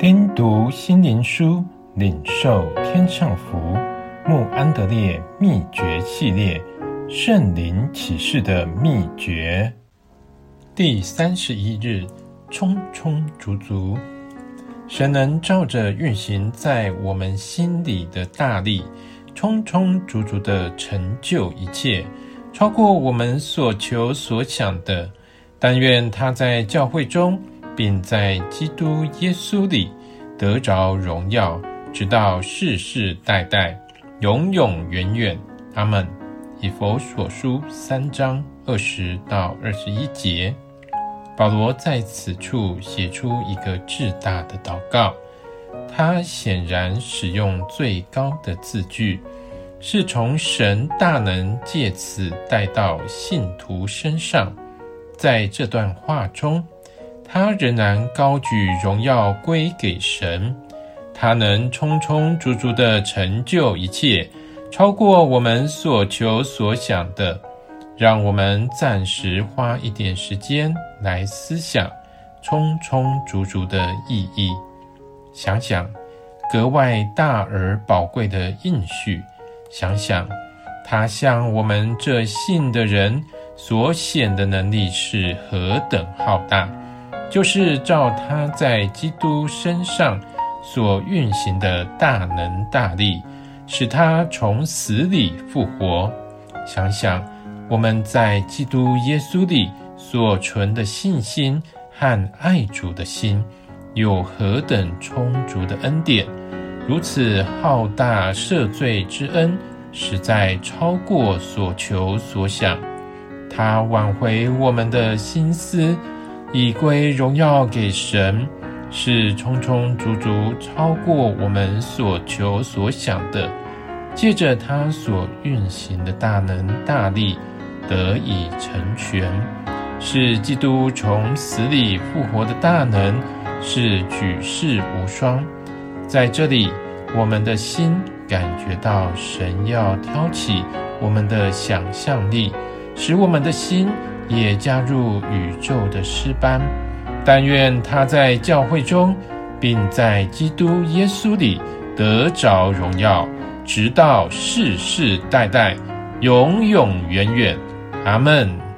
听读心灵书，领受天上福。穆安德烈秘诀系列，圣灵启示的秘诀，第三十一日，充充足足。神能照着运行在我们心里的大力，充充足足地成就一切，超过我们所求所想的。但愿他在教会中。并在基督耶稣里得着荣耀，直到世世代代，永永远远。阿门。以弗所书三章二十到二十一节，保罗在此处写出一个至大的祷告。他显然使用最高的字句，是从神大能借此带到信徒身上。在这段话中，他仍然高举荣耀归给神，他能充充足足地成就一切，超过我们所求所想的。让我们暂时花一点时间来思想充充足足的意义。想想格外大而宝贵的应许，想想他向我们这信的人所显的能力是何等浩大。就是照他在基督身上所运行的大能大力，使他从死里复活。想想我们在基督耶稣里所存的信心和爱主的心，有何等充足的恩典！如此浩大赦罪之恩，实在超过所求所想。他挽回我们的心思。以归荣耀给神，是充充足足超过我们所求所想的。借着他所运行的大能大力得以成全，是基督从死里复活的大能，是举世无双。在这里，我们的心感觉到神要挑起我们的想象力，使我们的心。也加入宇宙的诗班，但愿他在教会中，并在基督耶稣里得着荣耀，直到世世代代，永永远远。阿门。